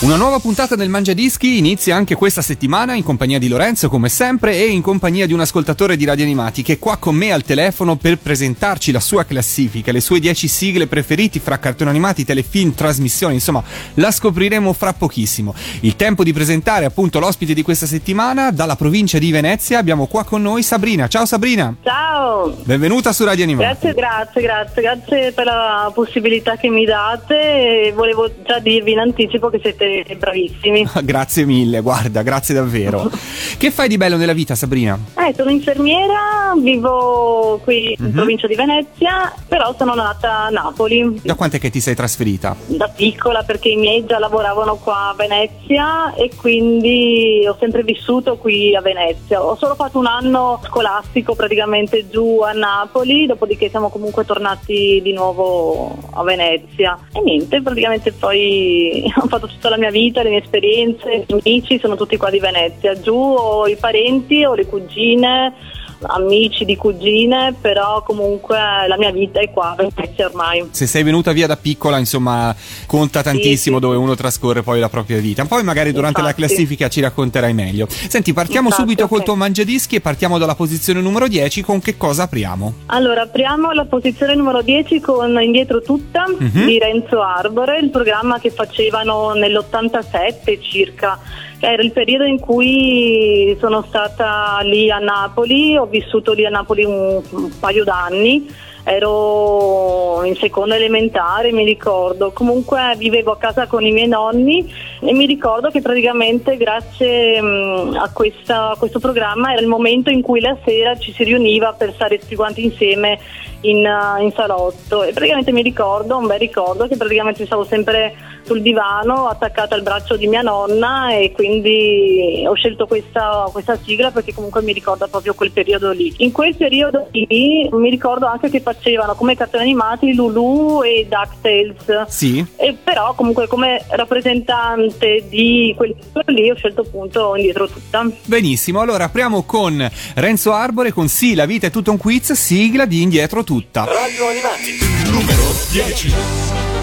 Una nuova puntata del Mangia Dischi inizia anche questa settimana in compagnia di Lorenzo come sempre e in compagnia di un ascoltatore di Radio Animati che è qua con me al telefono per presentarci la sua classifica, le sue 10 sigle preferiti fra cartoni animati, telefilm, trasmissioni, insomma la scopriremo fra pochissimo. Il tempo di presentare appunto l'ospite di questa settimana dalla provincia di Venezia abbiamo qua con noi Sabrina. Ciao Sabrina! Ciao! Benvenuta su Radio Animati. Grazie, grazie, grazie, grazie per la possibilità che mi date e volevo già dirvi in anticipo che siete bravissimi. grazie mille, guarda, grazie davvero. che fai di bello nella vita, Sabrina? Eh, sono infermiera, vivo qui in uh-huh. provincia di Venezia, però sono nata a Napoli. Da quanto è che ti sei trasferita? Da piccola, perché i miei già lavoravano qua a Venezia e quindi ho sempre vissuto qui a Venezia. Ho solo fatto un anno scolastico praticamente giù a Napoli, dopodiché siamo comunque tornati di nuovo a Venezia. E niente, praticamente poi ho fatto tutta la mia vita, le mie esperienze, i miei amici sono tutti qua di Venezia. Giù ho i parenti, ho le cugine amici di cugine, però comunque la mia vita è qua a Venezia ormai. Se sei venuta via da piccola, insomma, conta tantissimo sì, sì. dove uno trascorre poi la propria vita. Poi magari durante Infatti. la classifica ci racconterai meglio. Senti, partiamo Infatti, subito okay. col tuo mangiadischi e partiamo dalla posizione numero 10. Con che cosa apriamo? Allora, apriamo la posizione numero 10 con Indietro tutta uh-huh. di Renzo Arbore, il programma che facevano nell'87 circa era il periodo in cui sono stata lì a Napoli, ho vissuto lì a Napoli un, un paio d'anni ero in seconda elementare, mi ricordo. Comunque vivevo a casa con i miei nonni e mi ricordo che praticamente grazie mh, a, questa, a, questo programma era il momento in cui la sera ci si riuniva per stare tutti quanti insieme in, uh, in salotto e praticamente mi ricordo, un bel ricordo, che praticamente stavo sempre sul divano attaccata al braccio di mia nonna e quindi ho scelto questa, questa sigla perché comunque mi ricorda proprio quel periodo lì. In quel periodo lì mi ricordo anche che facevano come cartoni animati Lulu e DuckTales. Sì. E però comunque come rappresentante di quel periodo lì ho scelto appunto indietro tutta. Benissimo, allora apriamo con Renzo Arbore con Sì, la vita è tutto un quiz, sigla di indietro tutta. Radio Animati, numero 10.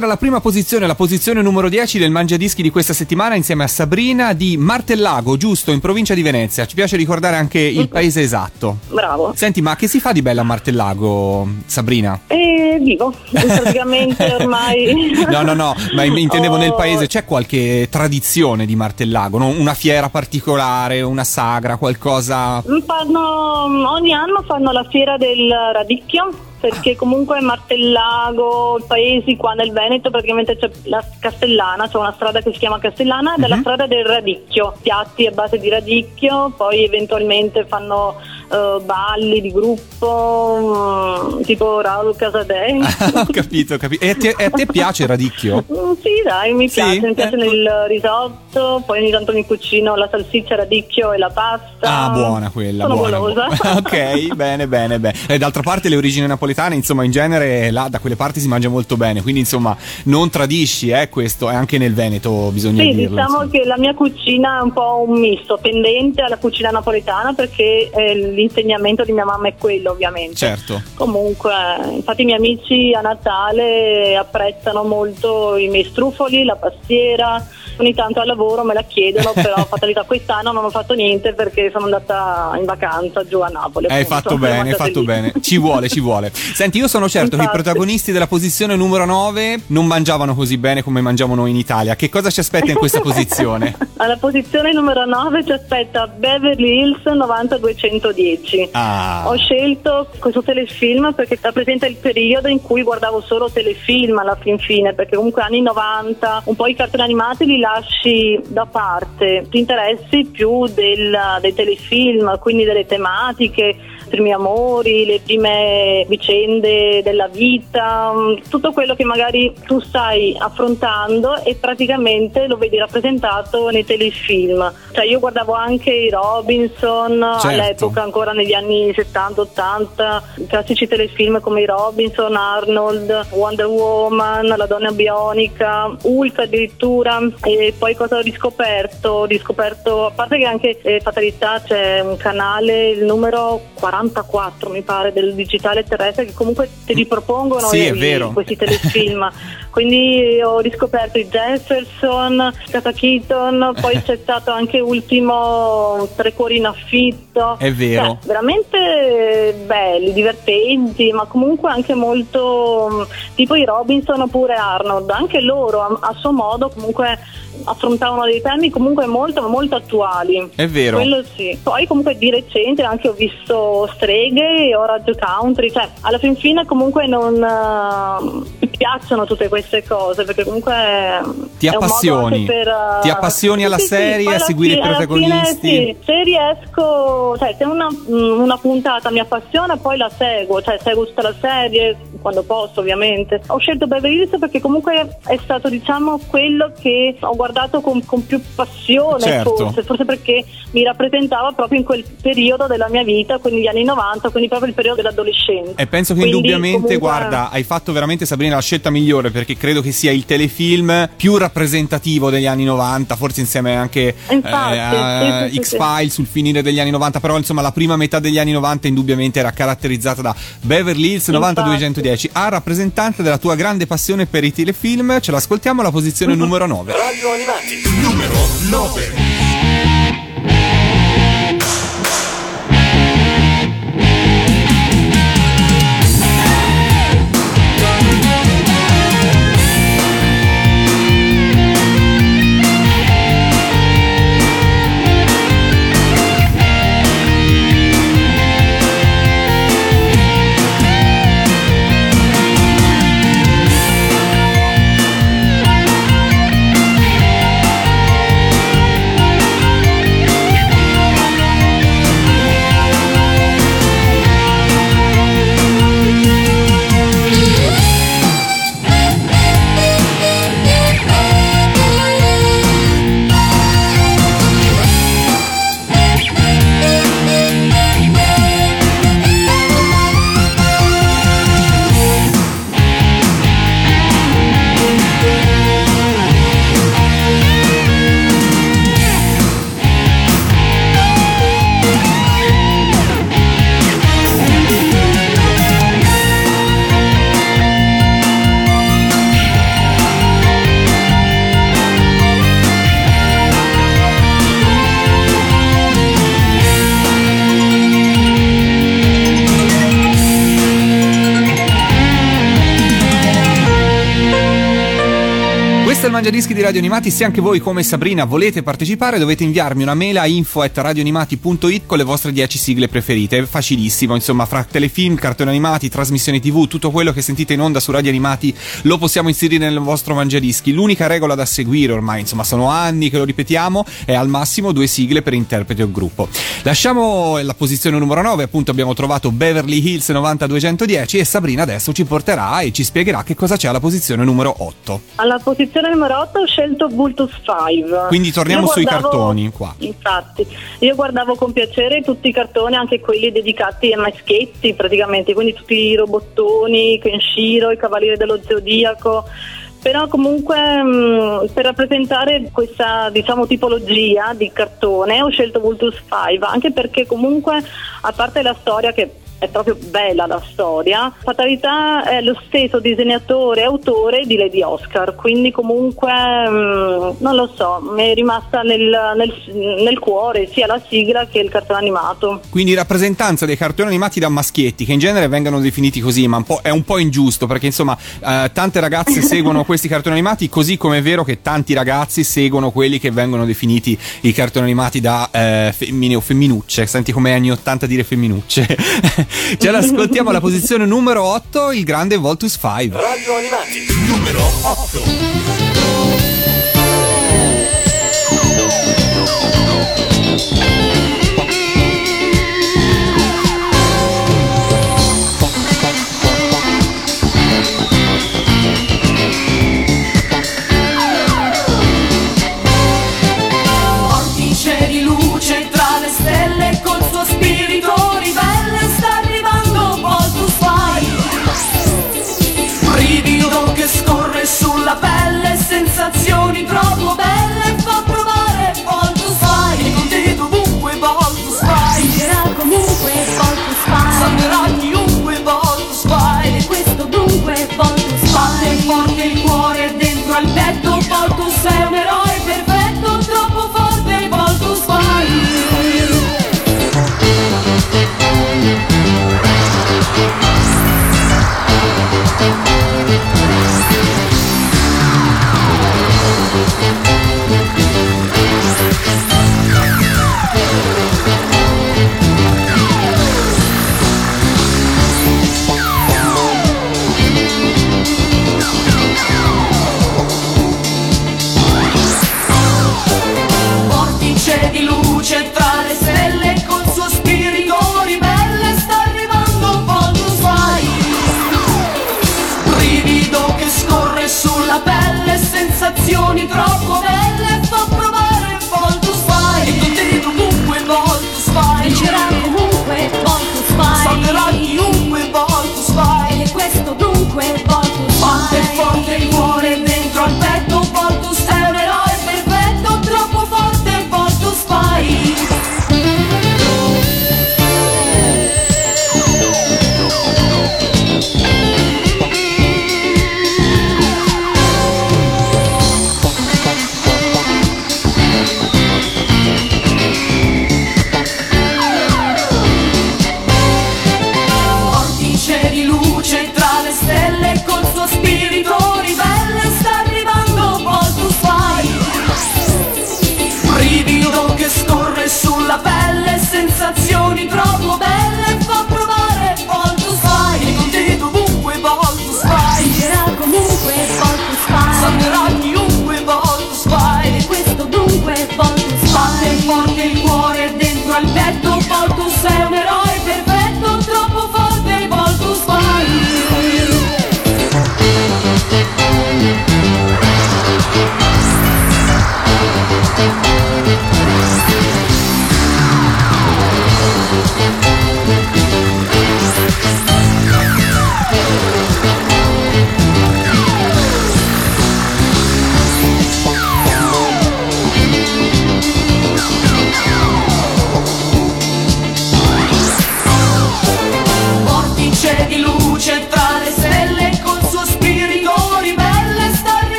Era la prima posizione, la posizione numero 10 del Mangiadischi di questa settimana insieme a Sabrina di Martellago, giusto, in provincia di Venezia. Ci piace ricordare anche il paese esatto. Bravo. Senti, ma che si fa di bello a Martellago, Sabrina? E vivo, praticamente ormai. No, no, no, ma intendevo Oh. nel paese c'è qualche tradizione di Martellago, no? una fiera particolare, una sagra, qualcosa... Fanno, ogni anno fanno la fiera del radicchio perché comunque Martellago, paesi qua nel Veneto praticamente c'è la Castellana, c'è una strada che si chiama Castellana ed è la Mhm. strada del radicchio, piatti a base di radicchio, poi eventualmente fanno eh, balli di gruppo, mm, tipo Raul Casadei. ho capito, ho capito. E a te, a te piace il radicchio? Mm, Sì, dai, mi Sì? piace, mi piace Eh. nel risotto, poi ogni tanto mi cucino la salsiccia, radicchio e la pasta. Ah, buona quella, Sono buona. ok, bene, bene, bene. E d'altra parte le origini napoletane, insomma, in genere là da quelle parti si mangia molto bene, quindi insomma, non tradisci, eh, questo, e anche nel Veneto bisogna Sì, dirlo. diciamo insomma. che la mia cucina è un po' un misto, tendente alla cucina napoletana perché eh, l'insegnamento di mia mamma è quello ovviamente. Certo. Comunque, infatti i miei amici a Natale apprezzano molto i miei strufoli, la pastiera, ogni tanto al lavoro me la chiedono, però fatalità quest'anno non ho fatto niente perché sono andata in vacanza giù a Napoli. Hai appunto. fatto bene, hai fatto lì. bene. Ci vuole, ci vuole. Senti, io sono certo che i Infatti. protagonisti della posizione numero 9 non mangiavano così bene come mangiamo noi in Italia. Che cosa ci aspetta in questa posizione? Alla posizione numero 9 ci aspetta Beverly Hills 90210. Ah. Ho scelto questo telefilm perché rappresenta il periodo in cui guardavo solo telefilm alla fin fine, perché comunque anni 90, un po' i cartoni animati li lasci da parte, ti interessi più del, dei telefilm, quindi delle tematiche, primi amori, le prime vicende della vita, mm, tutto quello che magari tu stai affrontando e praticamente lo vedi rappresentato nei telefilm. Cioè io guardavo anche i Robinson Certo. all'epoca ancora negli anni 70-80, i classici telefilm come i Robinson, Arnold, Wonder Woman, La donna bionica, Hulk addirittura e poi cosa ho riscoperto? Ho riscoperto, a parte che anche eh, Fatalità c'è un canale, il numero 44 mi pare del digitale terrestre che comunque ti ripropongono Sì, i- è vero. questi telefilm. Quindi ho riscoperto i Jefferson, Kata Keaton, poi c'è stato anche ultimo Tre cuori in affitto. È vero. Cioè, veramente belli, divertenti, ma comunque anche molto mh, tipo i Robinson oppure Arnold, anche loro a, a suo modo comunque affrontavano dei temi comunque molto molto attuali. È vero. Quello sì. Poi comunque di recente anche ho visto Streghe e Orange Country, cioè alla fin fine comunque non eh, mi piacciono tutte queste cose perché comunque Ti appassioni. per, eh, Ti appassioni alla sì, sì, sì. serie, Poi a seguire i protagonisti. fine, sì, se riesco, cioè se una, mm, una puntata mi appassiona poi la seguo, cioè seguo tutta la serie quando posso ovviamente. Ho scelto Beverly Hills perché comunque è stato diciamo quello che ho guardato con, con più passione Certo. forse, forse perché mi rappresentava proprio in quel periodo della mia vita, quindi gli anni 90, quindi proprio il periodo dell'adolescenza. E penso che Quindi, indubbiamente, comunque- guarda, hai fatto veramente Sabrina la scelta migliore perché credo che sia il telefilm più rappresentativo degli anni 90, forse insieme anche Infatti, eh, a sì, sì, sì, X-Files sul finire degli anni 90, però insomma la prima metà degli anni 90 indubbiamente era caratterizzata da Beverly Hills 90210. A rappresentante della tua grande passione per i telefilm, ce l'ascoltiamo alla posizione numero 9. Radio Animati, numero 9. Mangiadischi di Radio Animati. Se anche voi, come Sabrina, volete partecipare, dovete inviarmi una mail a info.radioanimati.it con le vostre 10 sigle preferite. È facilissimo, insomma, fra telefilm, cartoni animati, trasmissioni TV, tutto quello che sentite in onda su Radio Animati lo possiamo inserire nel vostro Mangiadischi. L'unica regola da seguire ormai, insomma, sono anni che lo ripetiamo, è al massimo due sigle per interprete o gruppo. Lasciamo la posizione numero 9, appunto abbiamo trovato Beverly Hills 90210 e Sabrina adesso ci porterà e ci spiegherà che cosa c'è alla posizione numero 8. Alla posizione numero 8 ho scelto Bultus 5. Quindi torniamo Io sui guardavo- cartoni qua. Infatti, io guardavo con piacere tutti i cartoni, anche quelli dedicati ai maschietti praticamente, quindi tutti i robottoni, Kenshiro, i Cavalieri dello Zodiaco. Però comunque mh, per rappresentare questa diciamo tipologia di cartone ho scelto Vultus 5, anche perché comunque a parte la storia che è proprio bella la storia, Fatalità è lo stesso disegnatore e autore di Lady Oscar, quindi comunque mh, non lo so, mi è rimasta nel, nel- nel cuore sia la sigla che il cartone animato. Quindi rappresentanza dei cartoni animati da maschietti, che in genere vengono definiti così, ma un po'- è un po' ingiusto perché insomma eh, tante ragazze seguono questi cartoni animati, così come è vero che tanti ragazzi seguono quelli che vengono definiti i cartoni animati da eh, femmine o femminucce. Senti come anni 80 dire femminucce. Ce l'ascoltiamo alla posizione numero 8, il grande Voltus 5. Radio Animati, numero 8.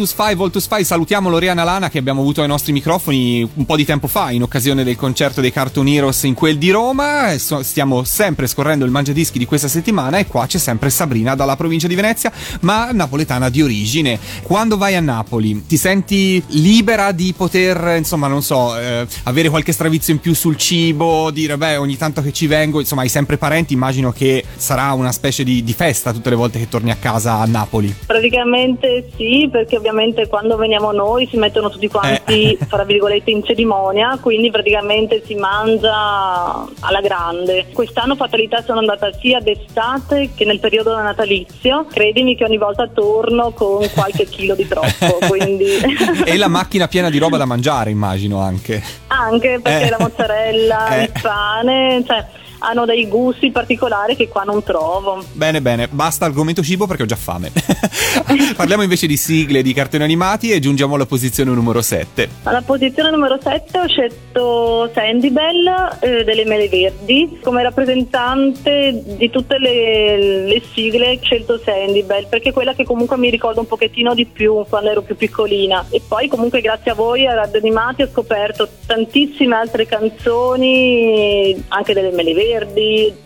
Voltus Fai, Voltus Fai, salutiamo Loriana Lana che abbiamo avuto ai nostri microfoni un po' di tempo fa in occasione del concerto dei Cartoon Heroes in quel di Roma. Stiamo sempre scorrendo il mangiadischi di questa settimana e qua c'è sempre Sabrina dalla provincia di Venezia, ma napoletana di origine. Quando vai a Napoli ti senti libera di poter, insomma, non so, eh, avere qualche stravizio in più sul cibo, dire beh ogni tanto che ci vengo, insomma hai sempre parenti, immagino che sarà una specie di, di festa tutte le volte che torni a casa a Napoli. Praticamente sì, perché ovviamente quando veniamo noi si mettono tutti quanti, fra virgolette, in cerimonia, quindi praticamente si mangia alla grande. Quest'anno fatalità sono andata sia d'estate che nel periodo natalizio. Credimi che ogni volta torno con qualche chilo di troppo, quindi... e la macchina piena di roba da mangiare, immagino anche. Anche perché Eh. la mozzarella, Eh. il pane, cioè hanno dei gusti particolari che qua non trovo. Bene, bene, basta argomento cibo perché ho già fame. Parliamo invece di sigle di cartoni animati e giungiamo alla posizione numero 7. Alla posizione numero 7 ho scelto Sandy Bell eh, delle Mele Verdi. Come rappresentante di tutte le, le sigle ho scelto Sandy Bell perché è quella che comunque mi ricorda un pochettino di più quando ero più piccolina. E poi comunque grazie a voi a Radio Animati ho scoperto tantissime altre canzoni, anche delle Mele Verdi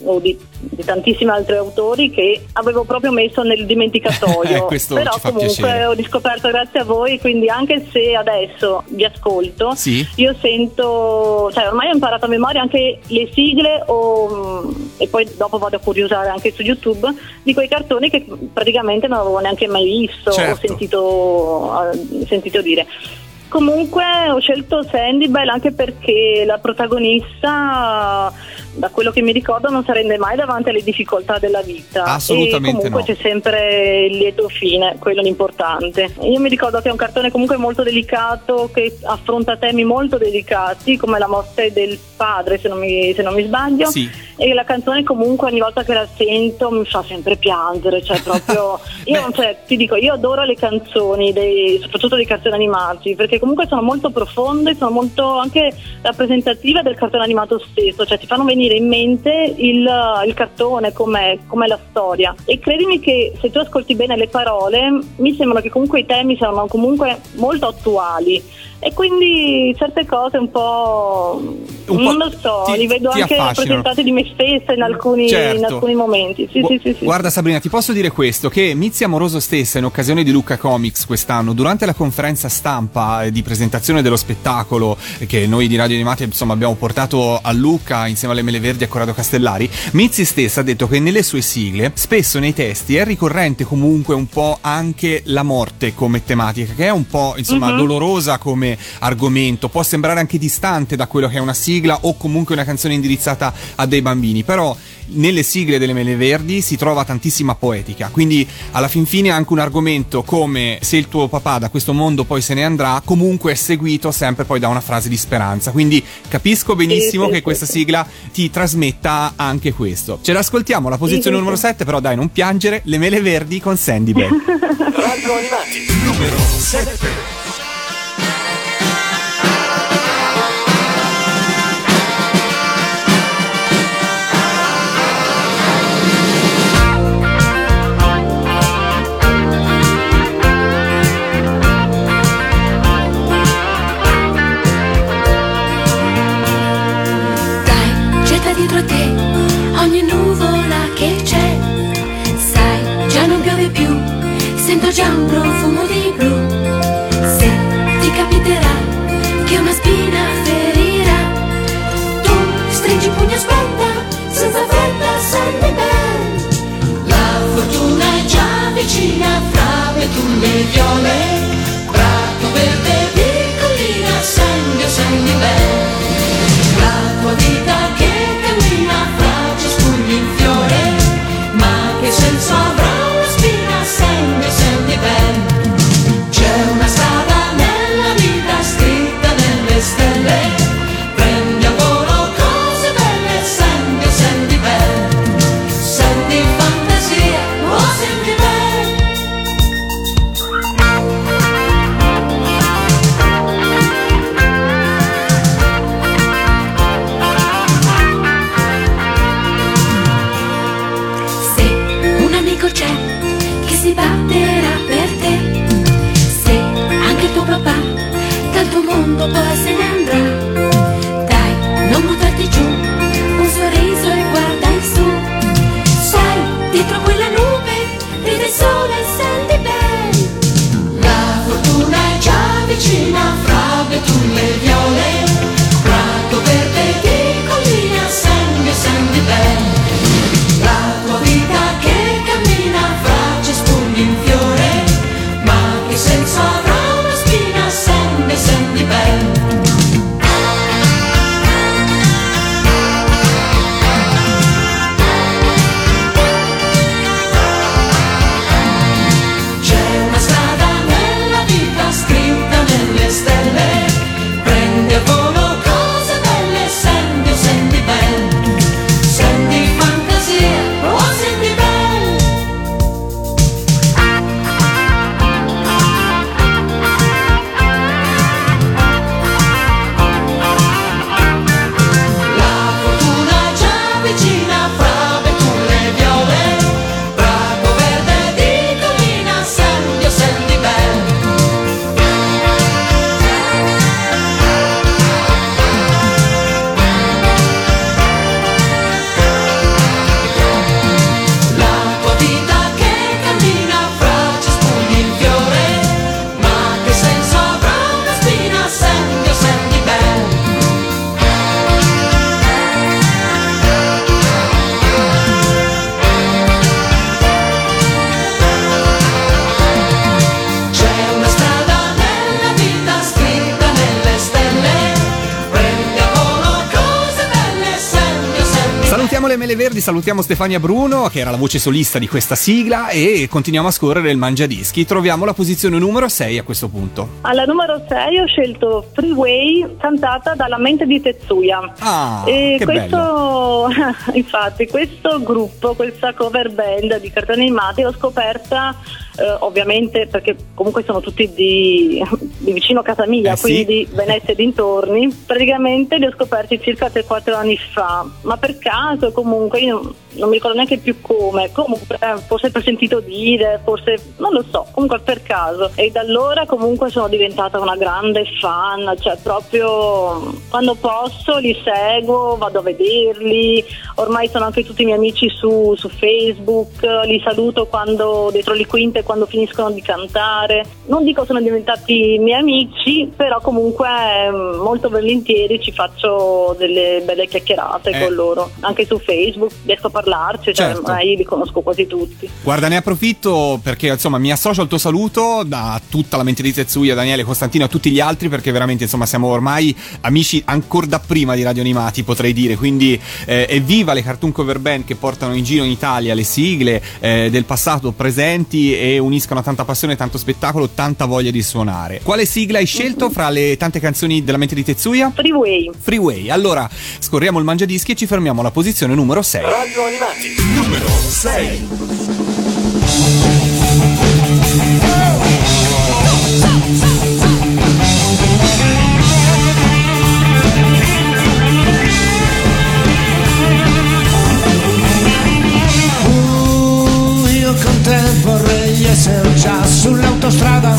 o di, di tantissimi altri autori che avevo proprio messo nel dimenticatoio. Questo Però comunque piacere. ho riscoperto grazie a voi, quindi anche se adesso vi ascolto, Sì. io sento, cioè ormai ho imparato a memoria anche le sigle o, mm, e poi dopo vado a curiosare anche su YouTube di quei cartoni che praticamente non avevo neanche mai visto Certo. o sentito, eh, sentito dire. Comunque ho scelto Sandy Bell anche perché la protagonista, da quello che mi ricordo, non si arrende mai davanti alle difficoltà della vita. Assolutamente e comunque no. c'è sempre il lieto fine, quello è l'importante. Io mi ricordo che è un cartone comunque molto delicato, che affronta temi molto delicati, come la morte del padre, se non mi, se non mi sbaglio. Sì. E la canzone comunque ogni volta che la sento mi fa sempre piangere, cioè proprio... Io cioè, ti dico, io adoro le canzoni, dei- soprattutto dei cartoni animati, perché comunque sono molto profonde, sono molto anche rappresentative del cartone animato stesso, cioè ti fanno venire in mente il, il cartone, com'è la storia. E credimi che se tu ascolti bene le parole, mi sembra che comunque i temi siano comunque molto attuali. E quindi certe cose un po'... Un po' non lo so, ti- li vedo anche affascinano. rappresentati di me stessa in alcuni, Certo. in alcuni momenti. Sì, Gu- sì, sì, sì. Guarda Sabrina, ti posso dire questo, che Mizzi Amoroso stessa in occasione di Lucca Comics quest'anno, durante la conferenza stampa eh, di presentazione dello spettacolo eh, che noi di Radio Animati insomma abbiamo portato a Lucca insieme alle Mele Verdi e a Corrado Castellari, Mizzi stessa ha detto che nelle sue sigle, spesso nei testi è ricorrente comunque un po' anche la morte come tematica, che è un po' insomma Mhm. dolorosa come argomento, può sembrare anche distante da quello che è una sigla o comunque una canzone indirizzata a dei bambini, però nelle sigle delle Mele Verdi si trova tantissima poetica, quindi alla fin fine anche un argomento come se il tuo papà da questo mondo poi se ne andrà, comunque è seguito sempre poi da una frase di speranza, quindi capisco benissimo Sì, sì, che questa sigla ti trasmetta anche questo. Ce l'ascoltiamo, la posizione Sì, numero sì. 7, però dai non piangere, le Mele Verdi con Sandy Bell. Radio Animati, numero 7. Salutiamo Stefania Bruno, che era la voce solista di questa sigla, e continuiamo a scorrere il Mangiadischi. Troviamo la posizione numero 6 a questo punto. Alla numero 6 ho scelto Freeway cantata dalla mente di Tetsuya. Ah, e questo, infatti, questo gruppo, questa cover band di cartoni animati l'ho scoperta eh, ovviamente perché comunque sono tutti di, di vicino a casa mia, Eh, sì. quindi di Venezia e dintorni. Praticamente li ho scoperti circa 3-4 anni fa, ma per caso comunque io non, non mi ricordo neanche più come, comunque eh, forse per sentito dire, forse non lo so, comunque per caso. E da allora comunque sono diventata una grande fan, cioè proprio quando posso li seguo, vado a vederli, ormai sono anche tutti i miei amici su, su Facebook, li saluto quando dietro le quinte quando finiscono di cantare. Non dico sono diventati miei amici, però comunque eh, molto volentieri ci faccio delle belle chiacchierate Eh. con loro, anche su Facebook, riesco a parlarci, cioè Certo. ormai li conosco quasi tutti. Guarda, ne approfitto perché insomma mi associo al tuo saluto da tutta la mente di Tetsuya, Daniele, Costantino, a tutti gli altri perché veramente insomma siamo ormai amici ancora da prima di Radio Animati, potrei dire. Quindi eh, evviva le cartoon cover band che portano in giro in Italia le sigle eh, del passato presenti e uniscono tanta passione, tanto spettacolo, tanta voglia di suonare. Quale sigla hai scelto fra le tante canzoni della mente di Tetsuya? Freeway. Freeway. Allora, scorriamo il mangiadischi e ci fermiamo alla posizione numero 6. Radio Animati, numero 6. Uh, già sull'autostrada.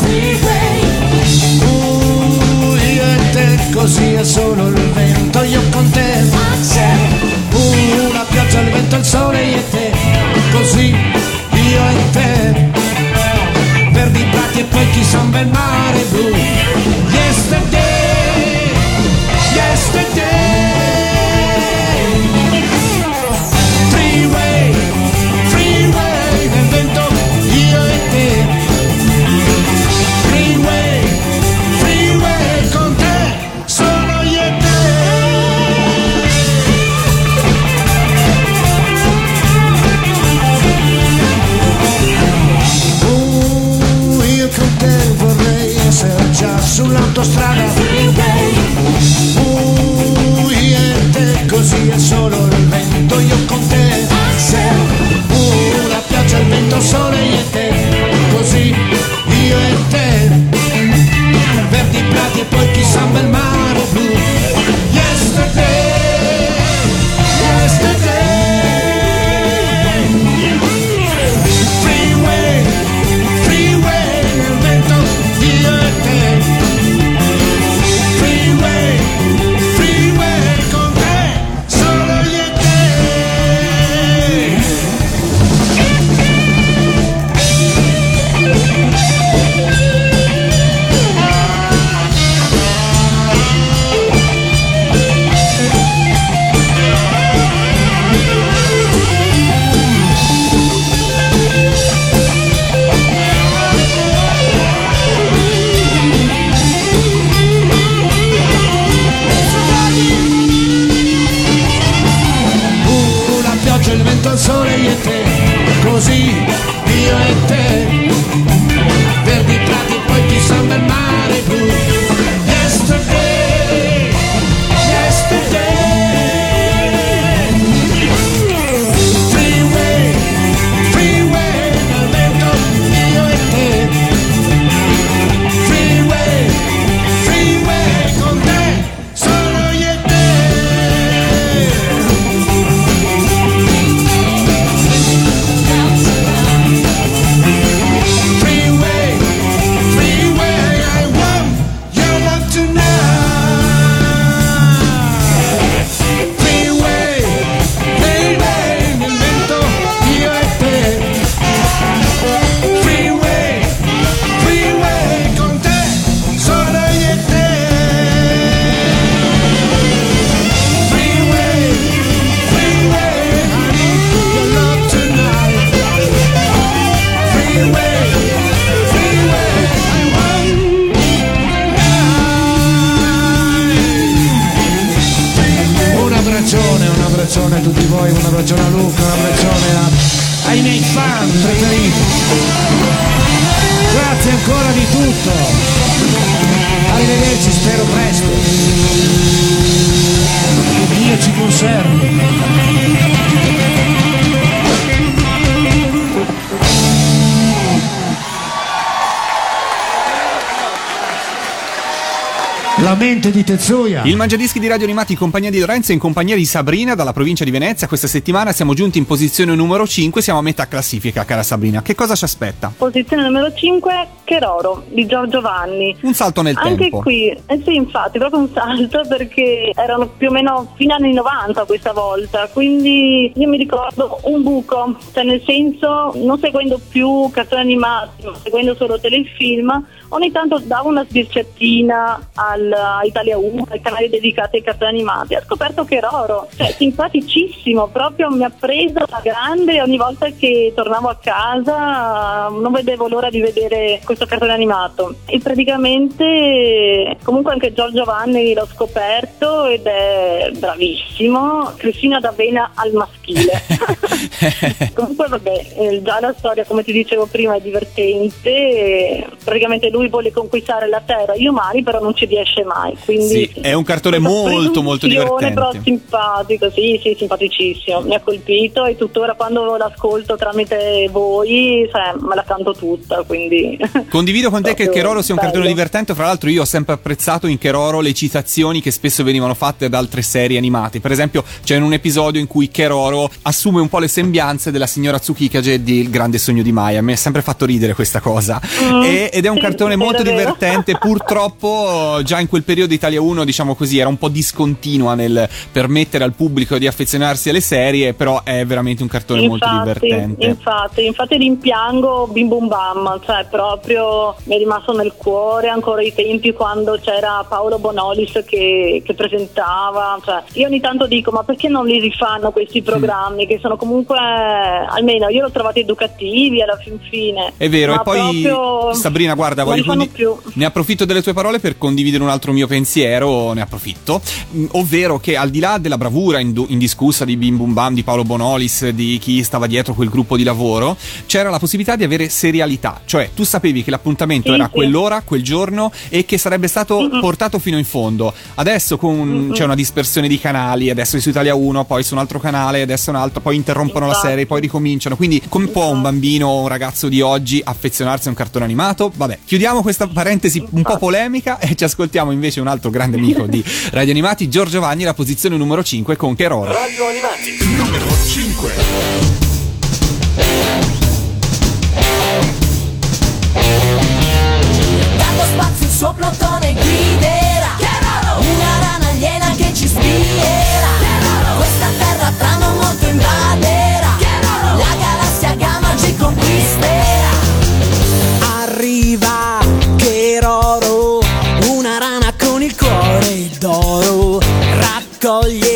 Uh, io e te così è solo il vento, io con te. Uh, la pioggia, il vento, il sole, vento, il La mente di Tetsuya. Il Mangiadischi di Radio Animati in compagnia di Lorenzo e in compagnia di Sabrina dalla provincia di Venezia. Questa settimana siamo giunti in posizione numero 5, siamo a metà classifica, cara Sabrina. Che cosa ci aspetta? Posizione numero 5, Cheroro di Giorgio Vanni. Un salto nel Anche tempo. qui, eh sì, infatti, proprio un salto perché erano più o meno fine anni 90 questa volta, quindi io mi ricordo un buco, cioè nel senso non seguendo più cartoni animati, ma seguendo solo telefilm, ogni tanto davo una sbirciatina al, a Italia 1, ai canali dedicati ai cartoni animati, ho scoperto che Roro, cioè simpaticissimo, proprio mi ha preso la grande e ogni volta che tornavo a casa non vedevo l'ora di vedere questo cartone animato e praticamente comunque anche Giorgio Vanni l'ho scoperto ed è bravissimo, Cristina D'Avena al maschile. comunque vabbè, eh, già la storia come ti dicevo prima è divertente, praticamente lui vuole conquistare la terra, gli umani però non ci riesce mai. Quindi Sì, è un cartone molto, molto divertente. Però simpatico, sì, sì, simpaticissimo. Mi ha colpito e tuttora quando l'ascolto tramite voi cioè, me la canto tutta, quindi... Condivido con te che Keroro sia un cartone bello. divertente, fra l'altro io ho sempre apprezzato in Keroro le citazioni che spesso venivano fatte da altre serie animate. Per esempio c'è un episodio in cui Keroro assume un po' le sembianze della signora Tsukikage di Il grande sogno di Maya. Mi ha sempre fatto ridere questa cosa. Mm, E- ed è un sì, cartone è molto davvero. divertente. Purtroppo già in quel periodo Italia 1, diciamo così, era un po' discontinua nel permettere al pubblico di affezionarsi alle serie, però è veramente un cartone molto divertente. Infatti, infatti rimpiango Bim Bum Bam, cioè proprio mi è rimasto nel cuore ancora i tempi quando c'era Paolo Bonolis che, che presentava, cioè, io ogni tanto dico ma perché non li rifanno questi programmi che sono comunque, almeno io l'ho trovati educativi alla fin fine. È vero, e poi proprio Sabrina, guarda, voglio condi- ne approfitto delle tue parole per condividere un altro mio pensiero, ne approfitto, Mm, ovvero che al di là della bravura indiscussa di Bim Bum Bam, di Paolo Bonolis, di chi stava dietro quel gruppo di lavoro, c'era la possibilità di avere serialità, cioè tu sapevi che l'appuntamento Sì, era sì. quell'ora, quel giorno e che sarebbe stato portato fino in fondo. Adesso con- c'è una dispersione di canali, adesso è su Italia 1, poi su un altro canale, adesso un altro, poi interrompono la Infatti. serie, poi ricominciano. Quindi come può un bambino o un ragazzo di oggi affezionarsi a un cartone animato? Vabbè, chiudiamo questa parentesi un po' polemica e ci ascoltiamo invece un altro grande amico di Radio Animati, Giorgio Vanni, la posizione numero 5 con Keroro. Radio Animati, numero 5. Suo plotone guiderà Una rana aliena che ci spierà Questa terra tra non molto invaderà La galassia gamma ci conquisterà. Arriva Keroro, una rana con il cuore d'oro, raccoglie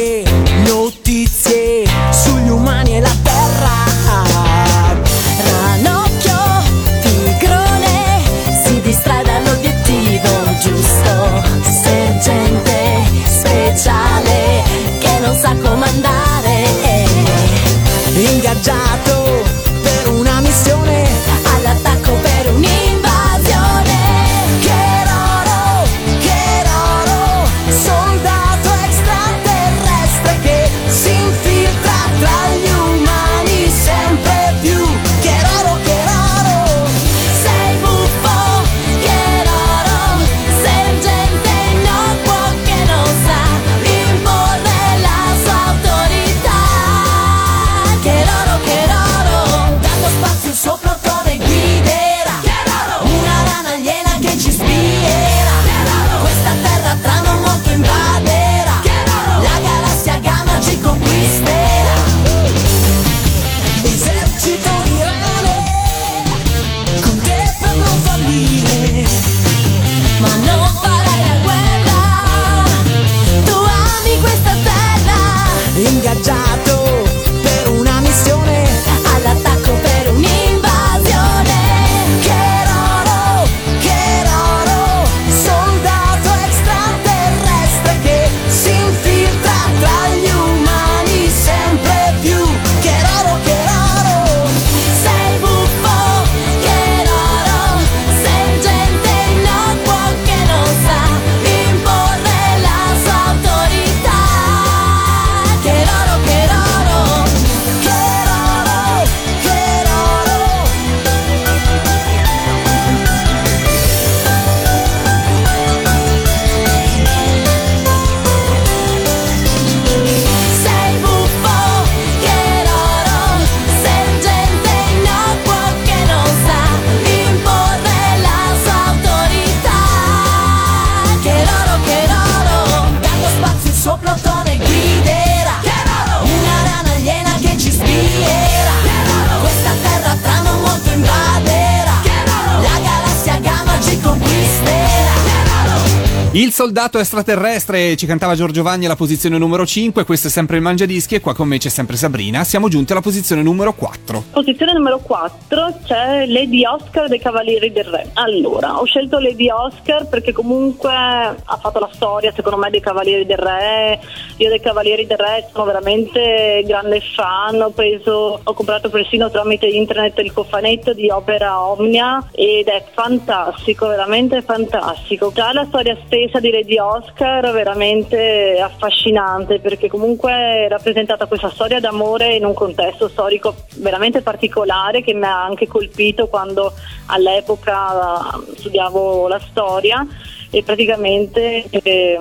soldato extraterrestre ci cantava Giorgio Vanni alla posizione numero 5, questo è sempre il Mangiadischi e qua con me c'è sempre Sabrina. Siamo giunti alla posizione numero 4. Posizione numero 4 c'è Lady Oscar dei Cavalieri del Re. Allora, ho scelto Lady Oscar perché comunque ha fatto la storia, secondo me, dei Cavalieri del Re. Io dei Cavalieri del Re sono veramente grande fan. Ho preso, ho comprato persino tramite internet il cofanetto di Opera Omnia ed è fantastico, veramente fantastico. Già la storia stessa di Lady Oscar veramente affascinante perché comunque è rappresentata questa storia d'amore in un contesto storico veramente particolare che mi ha anche colpito quando all'epoca studiavo la storia e praticamente eh,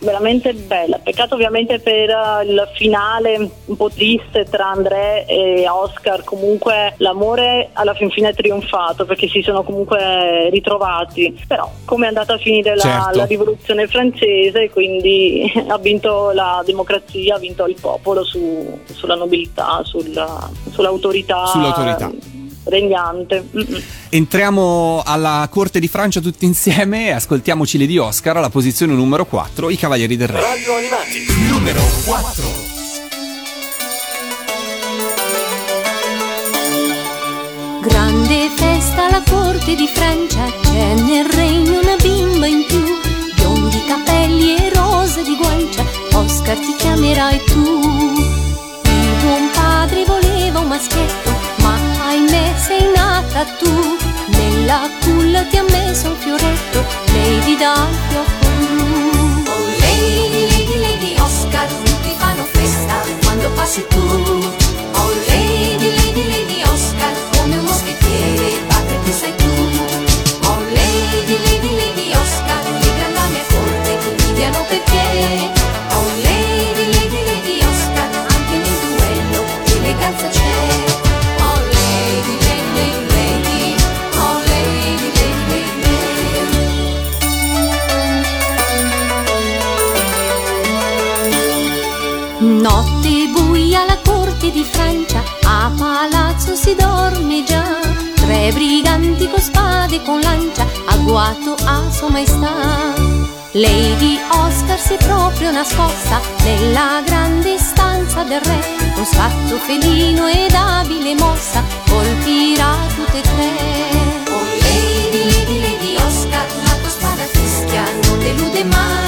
veramente bella. Peccato ovviamente per uh, il finale un po' triste tra André e Oscar, comunque l'amore alla fin fine è trionfato perché si sono comunque ritrovati, però come è andata a finire la, Certo. la rivoluzione francese, quindi ha vinto la democrazia, ha vinto il popolo su- sulla nobiltà, sulla- sull'autorità. Sull'autorità. Regnante. Mm-mm. Entriamo alla corte di Francia tutti insieme e ascoltiamoci Lady Oscar alla posizione numero 4, i Cavalieri del Re. Radio Animati, numero 4. Grande festa alla corte di Francia, c'è nel regno una bimba in più, biondi capelli e rose di guancia, Oscar ti chiamerai tu. Il buon padre voleva un maschietto, sei nata tu, nella culla ti ha messo un fioretto, Lady dal fiocco blu. Oh Lady, Lady, Lady Oscar, tutti fanno festa quando passi tu. Di Francia, a palazzo si dorme già. Tre briganti con spade e con lancia, agguato a sua maestà. Lady Oscar si è proprio nascosta nella grande stanza del re, con scatto felino ed abile mossa, colpirà tutte e tre. Oh Lady, Lady, Lady Oscar, la tua spada fischia non delude mai.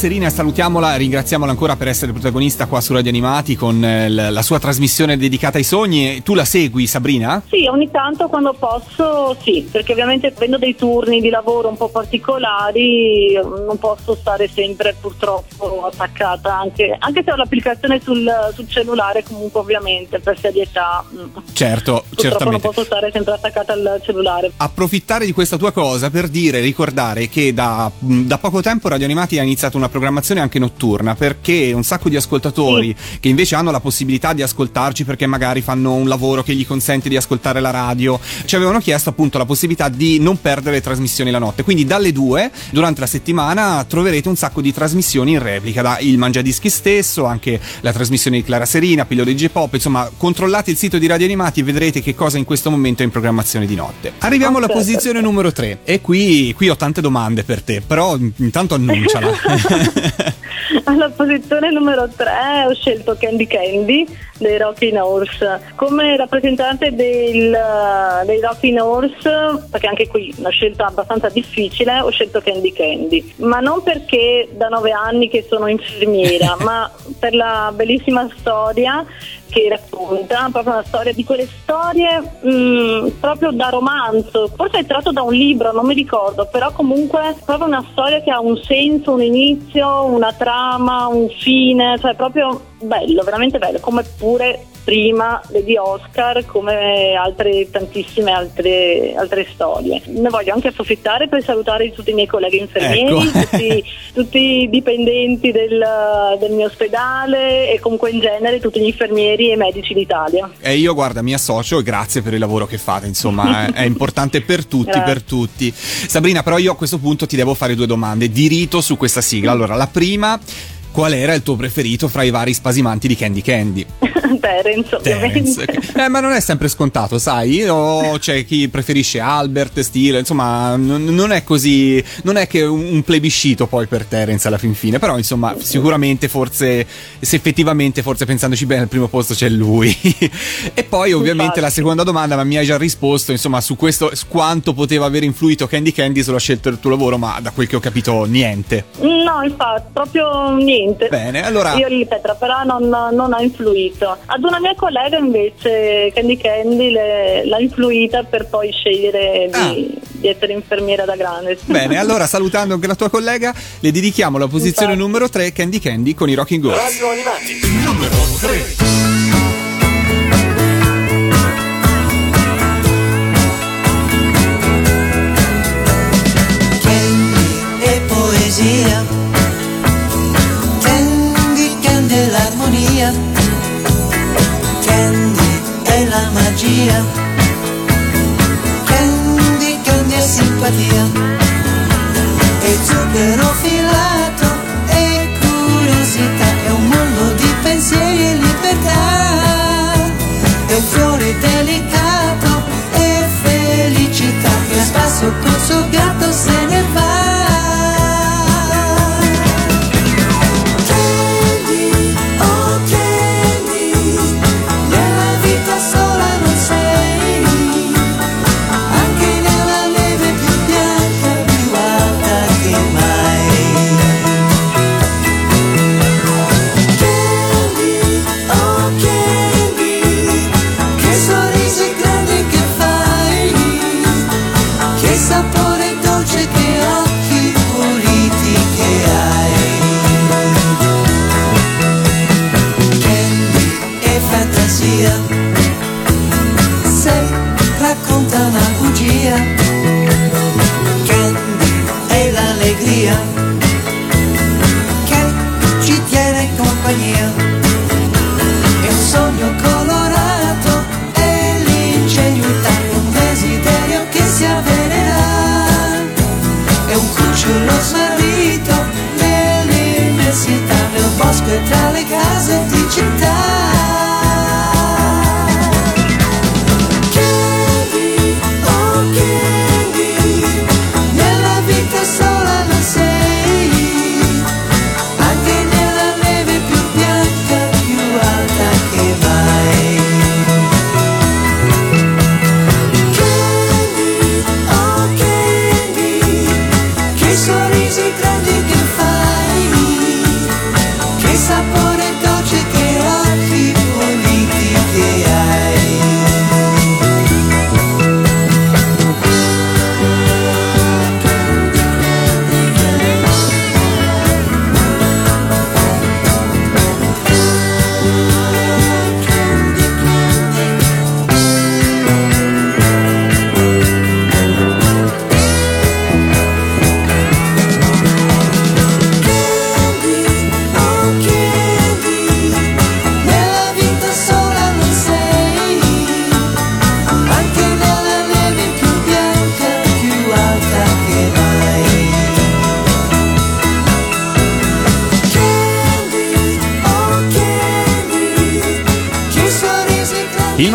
Serina, salutiamola, ringraziamola ancora per essere protagonista qua su Radio Animati con eh, la sua trasmissione dedicata ai sogni. Tu la segui, Sabrina? Sì, ogni tanto quando posso sì, perché ovviamente avendo dei turni di lavoro un po' particolari non posso stare sempre purtroppo attaccata, anche, anche se ho l'applicazione sul, sul cellulare comunque ovviamente per serietà. mm, Certo, Purtroppo non certamente. posso stare sempre attaccata al cellulare. Approfittare di questa tua cosa per dire, ricordare che da, da poco tempo Radio Animati ha iniziato una programmazione anche notturna perché un sacco di ascoltatori che invece hanno la possibilità di ascoltarci perché magari fanno un lavoro che gli consente di ascoltare la radio, ci avevano chiesto appunto la possibilità di non perdere le trasmissioni la notte. Quindi dalle due, durante la settimana, troverete un sacco di trasmissioni in replica, da il Mangiadischi stesso, anche la trasmissione di Clara Serina, Pillole di Pop, insomma, controllate il sito di Radio Animati e vedrete che cosa in questo momento è in programmazione di notte. Arriviamo alla posizione numero 3 e qui, qui ho tante domande per te, però intanto annunciala. Alla posizione numero 3 ho scelto Candy Candy dei Rockin' Horse. Come rappresentante del, dei Rockin' Horse, perché anche qui una scelta abbastanza difficile, ho scelto Candy Candy. Ma non perché da nove anni che sono infermiera, ma per la bellissima storia che racconta, proprio una storia di quelle storie mh, proprio da romanzo, forse è tratto da un libro, non mi ricordo, però comunque proprio una storia che ha un senso, un inizio, una trama, un fine, cioè proprio bello, veramente bello, come pure prima di Oscar, come altre tantissime altre, altre storie. Ne voglio anche approfittare per salutare tutti i miei colleghi infermieri, Ecco. tutti, tutti i dipendenti del, del mio ospedale e comunque in genere tutti gli infermieri e medici d'Italia. E io guarda mi associo e grazie per il lavoro che fate, insomma è, è importante per tutti, Grazie. per tutti. Sabrina però io a questo punto ti devo fare due domande di rito su questa sigla. Allora la prima, qual era il tuo preferito fra i vari spasimanti di Candy Candy? Terence, Terence. ovviamente. Eh, ma non è sempre scontato, sai? O c'è chi preferisce Albert, Steele, insomma, non, non è così. Non è che un, un plebiscito poi per Terence alla fin fine. Però, insomma, sicuramente, forse, se effettivamente, forse pensandoci bene, al primo posto c'è lui. e poi, ovviamente, Infatti. la seconda domanda, ma mi hai già risposto, insomma, su questo, su quanto poteva aver influito Candy Candy sulla scelta del tuo lavoro, ma da quel che ho capito, niente. No, infatti, proprio niente. Bene, allora- Io lì, Petra, però non, non ha influito. Ad una mia collega invece, Candy Candy, le- l'ha influita per poi scegliere di, Ah. di essere infermiera da grande. Bene, allora salutando anche la tua collega, le dedichiamo la posizione Infatti. numero 3, Candy Candy con i Rocking Ghosts. Radio Animati, numero 3. Candy e poesia, magia, Candy, Candy è simpatia, e zucchero filato e curiosità, è un mondo di pensieri e libertà, è un fiore delicato e felicità, che a spasso col suo gatto se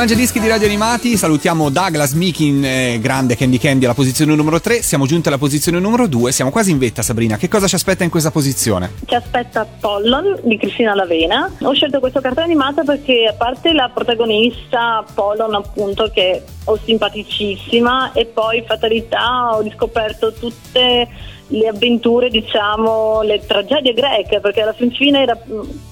Mangiadischi di Radio Animati, salutiamo Douglas Meekin, eh, grande Candy Candy alla posizione numero 3, siamo giunti alla posizione numero 2, siamo quasi in vetta Sabrina, che cosa ci aspetta in questa posizione? Ci aspetta Pollon di Cristina Lavena. Ho scelto questo cartone animato perché a parte la protagonista Pollon appunto che ho simpaticissima e poi fatalità ho riscoperto tutte le avventure, diciamo, le tragedie greche, perché alla fin fine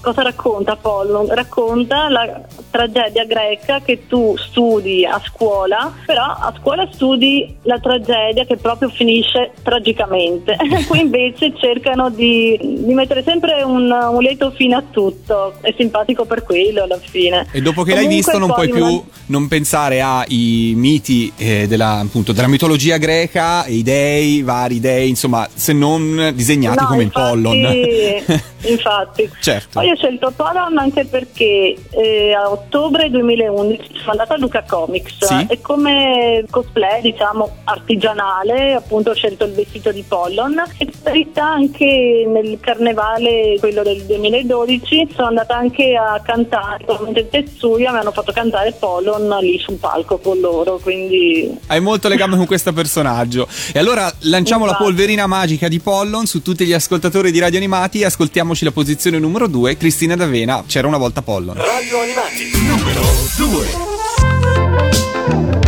cosa racconta Pollon? Racconta la tragedia greca che tu studi a scuola, però a scuola studi la tragedia che proprio finisce tragicamente. Qui invece cercano di, di mettere sempre un, un lieto fine a tutto. È simpatico per quello alla fine. E dopo che l'hai Comunque visto non puoi più una- non pensare ai miti eh, della, appunto, della mitologia greca, i dei, vari dei, insomma, se non disegnati No, come infatti, in Pollon. infatti. Certo. Poi ho scelto Pollon anche perché eh, a ottobre 2011 sono andata a Luca Comics Sì. e come cosplay, diciamo, artigianale, appunto ho scelto il vestito di Pollon e per verità anche nel carnevale, quello del 2012, sono andata anche a cantare con il Tetsuya, mi hanno fatto cantare Pollon lì sul palco con loro, quindi Hai molto legame con questo personaggio. E allora lanciamo la Infatti. polverina magica di Pollon su tutti gli ascoltatori di Radio Animati ascoltiamoci la posizione numero 2, Cristina D'Avena, c'era una volta Pollon. Radio Animati, numero 2.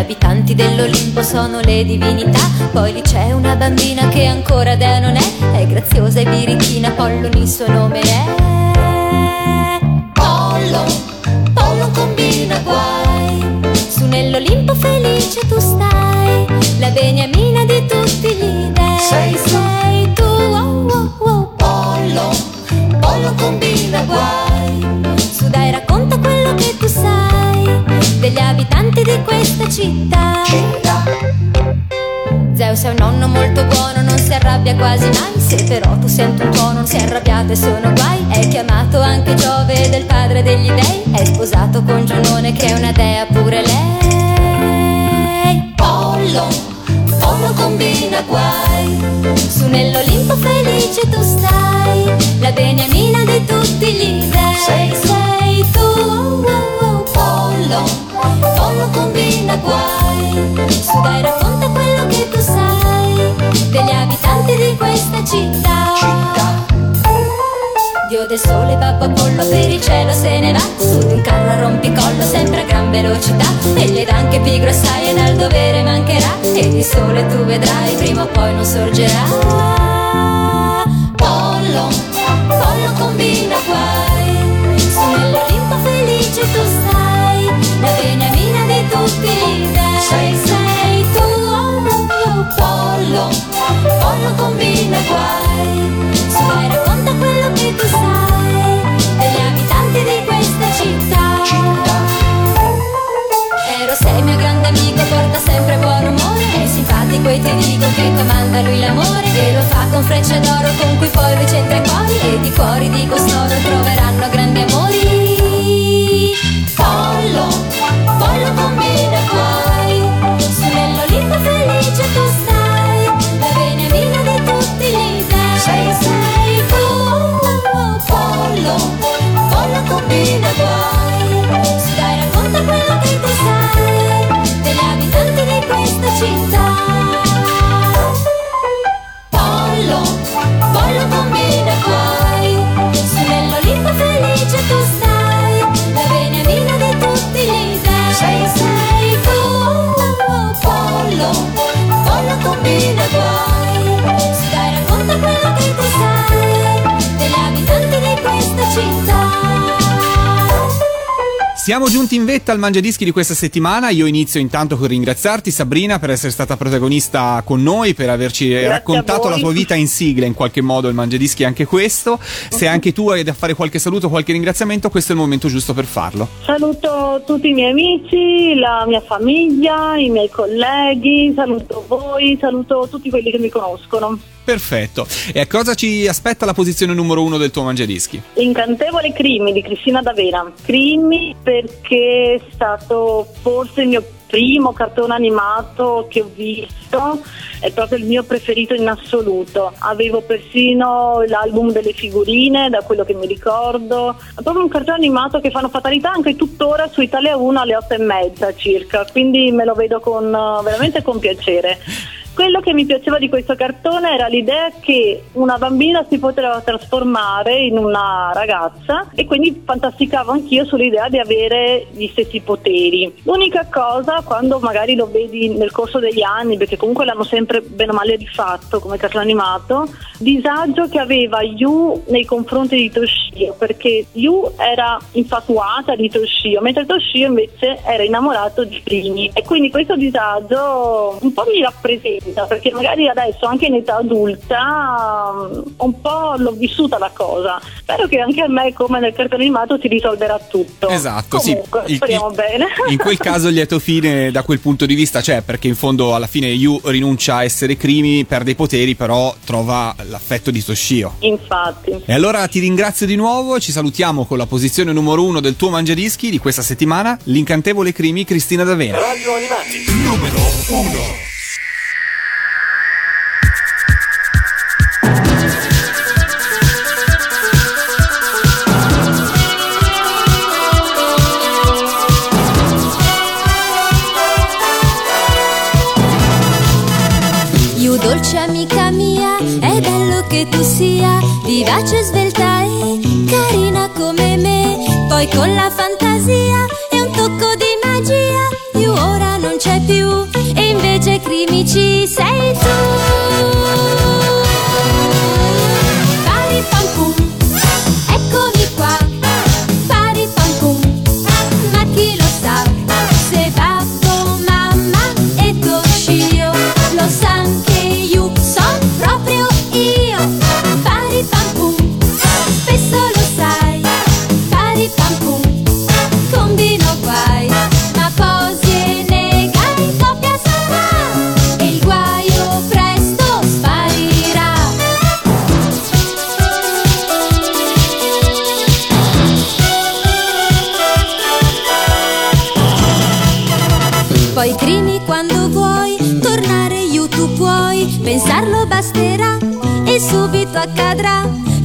Abitanti dell'Olimpo sono le divinità, poi lì c'è una bambina che ancora dea non è, è graziosa e birichina, Pollon il suo nome è. Pollon, Pollon combina guai, su nell'Olimpo felice tu stai, la beniamina di tutti gli dei, sei, sei tu, oh, oh, oh, Pollon, Pollon combina guai, su dai racconta quello che tu sai degli abitanti di questa città. Zeus è un nonno molto buono, non si arrabbia quasi mai. Se però tu senti un po' non si è arrabbiato e sono guai. È chiamato anche Giove del padre degli dei. È sposato con Giunone che è una dea pure lei. Pollo, Pollo combina guai. Su nell'Olimpo felice tu stai. Questa città. Dio del sole, babbo Apollo, per il cielo se ne va. Su di un carro a rompicollo, sempre a gran velocità. E gli dà anche pigro assai e dal dovere mancherà. E di sole tu vedrai, prima o poi non sorgerà. Pollo, pollo combina guai. Su nell'Olimpo felice tu stai La beniamina di tutti gli dei. Sei, sei tu, oh, oh, pollo Pollo combina guai Su dai racconta quello che tu sai Degli abitanti di questa città. Ero sei mio grande amico, porta sempre buon umore È simpatico e ti dico che comanda lui l'amore. E lo fa con frecce d'oro con cui poi lui centra i cuori E di cuori di costoro troveranno grandi amori. Pollo, pollo combina guai Su nell'Olimpo felice tu pollo Pollo combina guai. Su dai racconta quello che tu sai Degli abitanti di questa città. Pollo, pollo combina guai. Su nell'Olimpo felice tu stai La beniamina di tutti gli dei Sei, tu, pollo Pollo combina Siamo giunti in vetta al Mangiadischi di questa settimana. Io inizio intanto con ringraziarti, Sabrina, per essere stata protagonista con noi, per averci a raccontato la tua vita in sigla in qualche modo. Il Mangiadischi è anche questo. Se anche tu hai da fare qualche saluto, qualche ringraziamento, questo è il momento giusto per farlo. Saluto tutti i miei amici, la mia famiglia, i miei colleghi, saluto voi, saluto tutti quelli che mi conoscono. Perfetto. E a cosa ci aspetta la posizione numero uno del tuo Mangiadischi? Incantevole Crimi di Cristina D'Avena. Crimi perché è stato forse il mio primo cartone animato che ho visto è proprio il mio preferito in assoluto. Avevo persino l'album delle figurine, da quello che mi ricordo. È proprio un cartone animato che fanno fatalità anche tuttora su Italia 1 alle 8 e mezza circa, quindi me lo vedo con, veramente con piacere. Quello che mi piaceva di questo cartone era l'idea che una bambina si poteva trasformare in una ragazza e quindi fantasticavo anch'io sull'idea di avere gli stessi poteri. L'unica cosa, quando magari lo vedi nel corso degli anni, perché comunque l'hanno sempre bene o male rifatto come cartone animato, disagio che aveva Yu nei confronti di Toshio, perché Yu era infatuata di Toshio, mentre Toshio invece era innamorato di Prini. E quindi questo disagio un po' mi rappresenta, perché magari adesso anche in età adulta um, un po' l'ho vissuta la cosa. Spero che anche a me, come nel cartone animato, si risolverà tutto. Esatto, Comunque, sì. Speriamo il- bene. In quel caso il lieto fine da quel punto di vista c'è, perché in fondo alla fine Yu rinuncia a essere Crimi, perde i poteri, però trova l'affetto di Toshio. Infatti. E allora ti ringrazio di nuovo, ci salutiamo con la posizione numero uno del tuo mangiadischi di questa settimana, l'incantevole Crimi Cristina D'Avena. Radio Animati, numero 1. Tu sia vivace, svelta e carina come me. Poi con la fantasia e un tocco di magia, Yu ora non c'è più e invece crimici sei tu.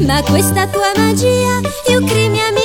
Ma questa tua magia, io crimi amica mia,